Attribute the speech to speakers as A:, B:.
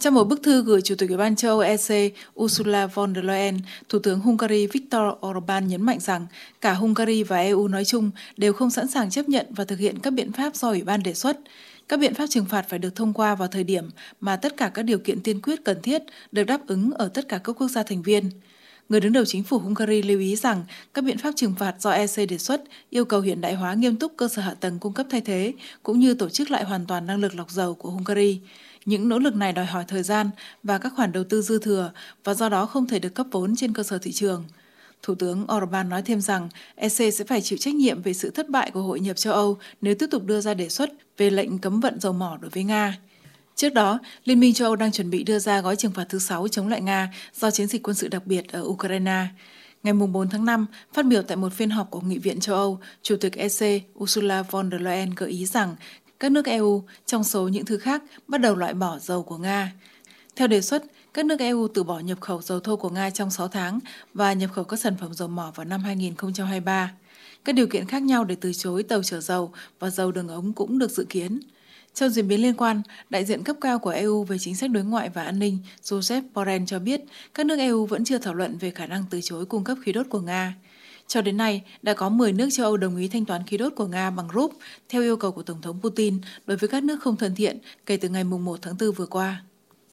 A: Trong một bức thư gửi Chủ tịch Ủy ban châu Âu EC Ursula von der Leyen, Thủ tướng Hungary Viktor Orbán nhấn mạnh rằng cả Hungary và EU nói chung đều không sẵn sàng chấp nhận và thực hiện các biện pháp do Ủy ban đề xuất. Các biện pháp trừng phạt phải được thông qua vào thời điểm mà tất cả các điều kiện tiên quyết cần thiết được đáp ứng ở tất cả các quốc gia thành viên. Người đứng đầu chính phủ Hungary lưu ý rằng các biện pháp trừng phạt do EC đề xuất yêu cầu hiện đại hóa nghiêm túc cơ sở hạ tầng cung cấp thay thế, cũng như tổ chức lại hoàn toàn năng lực lọc dầu của Hungary. Những nỗ lực này đòi hỏi thời gian và các khoản đầu tư dư thừa và do đó không thể được cấp vốn trên cơ sở thị trường. Thủ tướng Orbán nói thêm rằng EC sẽ phải chịu trách nhiệm về sự thất bại của Hội nhập châu Âu nếu tiếp tục đưa ra đề xuất về lệnh cấm vận dầu mỏ đối với Nga. Trước đó, Liên minh châu Âu đang chuẩn bị đưa ra gói trừng phạt thứ 6 chống lại Nga do chiến dịch quân sự đặc biệt ở Ukraine. Ngày 4 tháng 5, phát biểu tại một phiên họp của Nghị viện châu Âu, Chủ tịch EC Ursula von der Leyen gợi ý rằng các nước EU, trong số những thứ khác, bắt đầu loại bỏ dầu của Nga. Theo đề xuất, các nước EU từ bỏ nhập khẩu dầu thô của Nga trong 6 tháng và nhập khẩu các sản phẩm dầu mỏ vào năm 2023. Các điều kiện khác nhau để từ chối tàu chở dầu và dầu đường ống cũng được dự kiến. Trong diễn biến liên quan, đại diện cấp cao của EU về chính sách đối ngoại và an ninh Joseph Borrell cho biết các nước EU vẫn chưa thảo luận về khả năng từ chối cung cấp khí đốt của Nga. Cho đến nay, đã có 10 nước châu Âu đồng ý thanh toán khí đốt của Nga bằng rúp theo yêu cầu của Tổng thống Putin đối với các nước không thân thiện kể từ ngày 1 tháng 4 vừa qua.